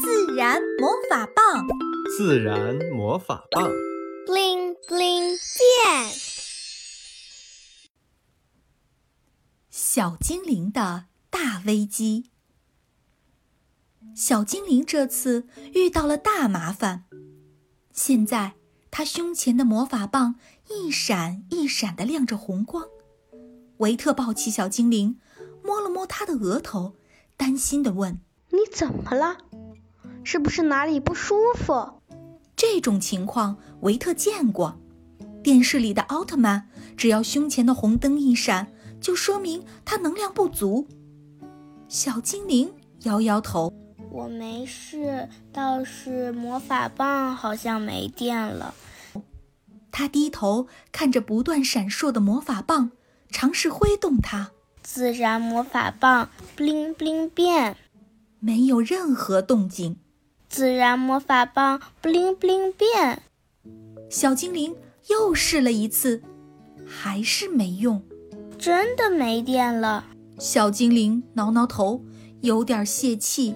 自然魔法棒，自然魔法棒，bling bling 变。小精灵的大危机。小精灵这次遇到了大麻烦，现在他胸前的魔法棒一闪一闪的亮着红光。维特抱起小精灵，摸了摸他的额头，担心的问：“你怎么了？是不是哪里不舒服？”这种情况维特见过，电视里的奥特曼只要胸前的红灯一闪，就说明他能量不足。小精灵摇摇头：“我没事，倒是魔法棒好像没电了。”他低头看着不断闪烁的魔法棒。尝试挥动它，自然魔法棒，bling bling 变，没有任何动静。自然魔法棒，bling bling 变。小精灵又试了一次，还是没用，真的没电了。小精灵挠挠头，有点泄气。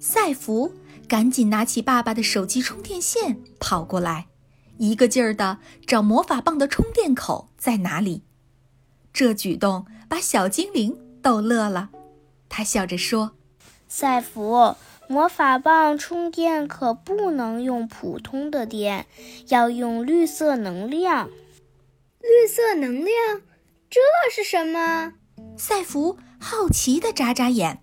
赛弗赶紧拿起爸爸的手机充电线，跑过来，一个劲儿的找魔法棒的充电口在哪里。这举动把小精灵逗乐了，他笑着说：“赛弗，魔法棒充电可不能用普通的电，要用绿色能量。绿色能量，这是什么？”赛弗好奇地眨眨眼。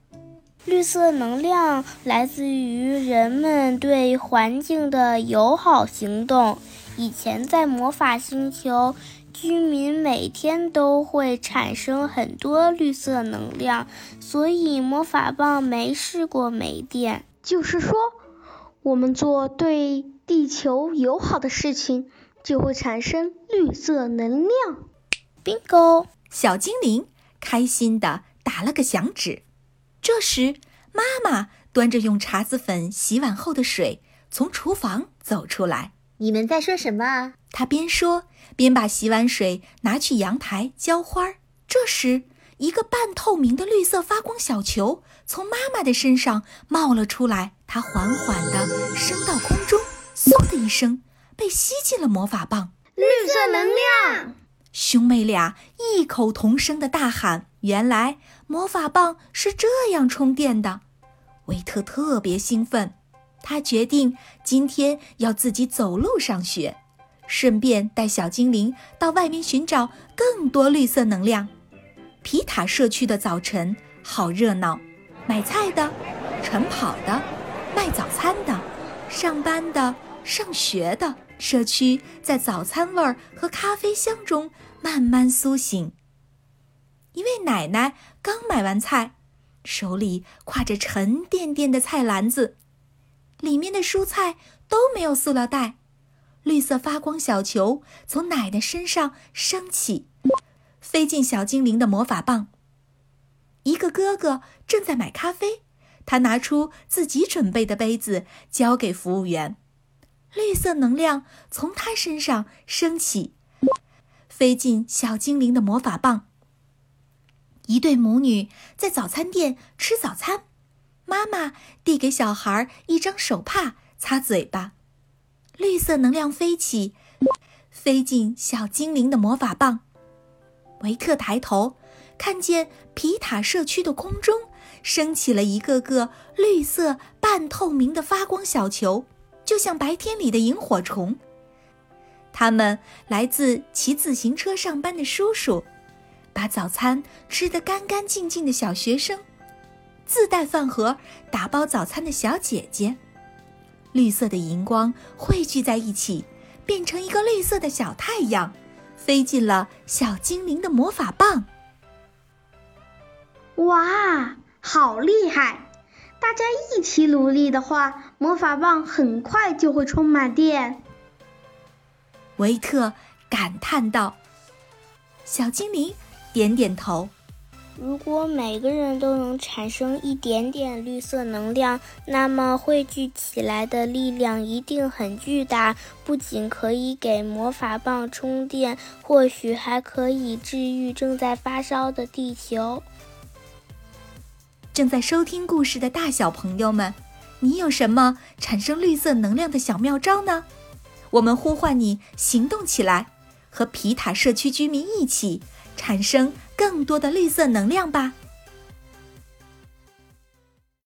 绿色能量来自于人们对环境的友好行动。以前在魔法星球。居民每天都会产生很多绿色能量，所以魔法棒没试过没电。就是说，我们做对地球友好的事情，就会产生绿色能量。Bingo！小精灵开心地打了个响指。这时，妈妈端着用茶籽粉洗碗后的水从厨房走出来。你们在说什么？他边说。边把洗碗水拿去阳台浇花。这时，一个半透明的绿色发光小球从妈妈的身上冒了出来，它缓缓地升到空中，嗖的一声被吸进了魔法棒。绿色能量！兄妹俩异口同声地大喊：“原来魔法棒是这样充电的！”维特特别兴奋，他决定今天要自己走路上学。顺便带小精灵到外面寻找更多绿色能量。皮塔社区的早晨好热闹，买菜的、晨跑的、卖早餐的、上班的、上学的，社区在早餐味儿和咖啡香中慢慢苏醒。一位奶奶刚买完菜，手里挎着沉甸甸的菜篮子，里面的蔬菜都没有塑料袋。绿色发光小球从奶奶身上升起，飞进小精灵的魔法棒。一个哥哥正在买咖啡，他拿出自己准备的杯子交给服务员。绿色能量从他身上升起，飞进小精灵的魔法棒。一对母女在早餐店吃早餐，妈妈递给小孩一张手帕擦嘴巴。绿色能量飞起，飞进小精灵的魔法棒。维特抬头，看见皮塔社区的空中升起了一个个绿色半透明的发光小球，就像白天里的萤火虫。他们来自骑自行车上班的叔叔，把早餐吃得干干净净的小学生，自带饭盒打包早餐的小姐姐。绿色的荧光汇聚在一起，变成一个绿色的小太阳，飞进了小精灵的魔法棒。哇，好厉害！大家一起努力的话，魔法棒很快就会充满电。维特感叹道。小精灵点点头。如果每个人都能产生一点点绿色能量，那么汇聚起来的力量一定很巨大。不仅可以给魔法棒充电，或许还可以治愈正在发烧的地球。正在收听故事的大小朋友们，你有什么产生绿色能量的小妙招呢？我们呼唤你行动起来，和皮塔社区居民一起产生更多的绿色能量吧。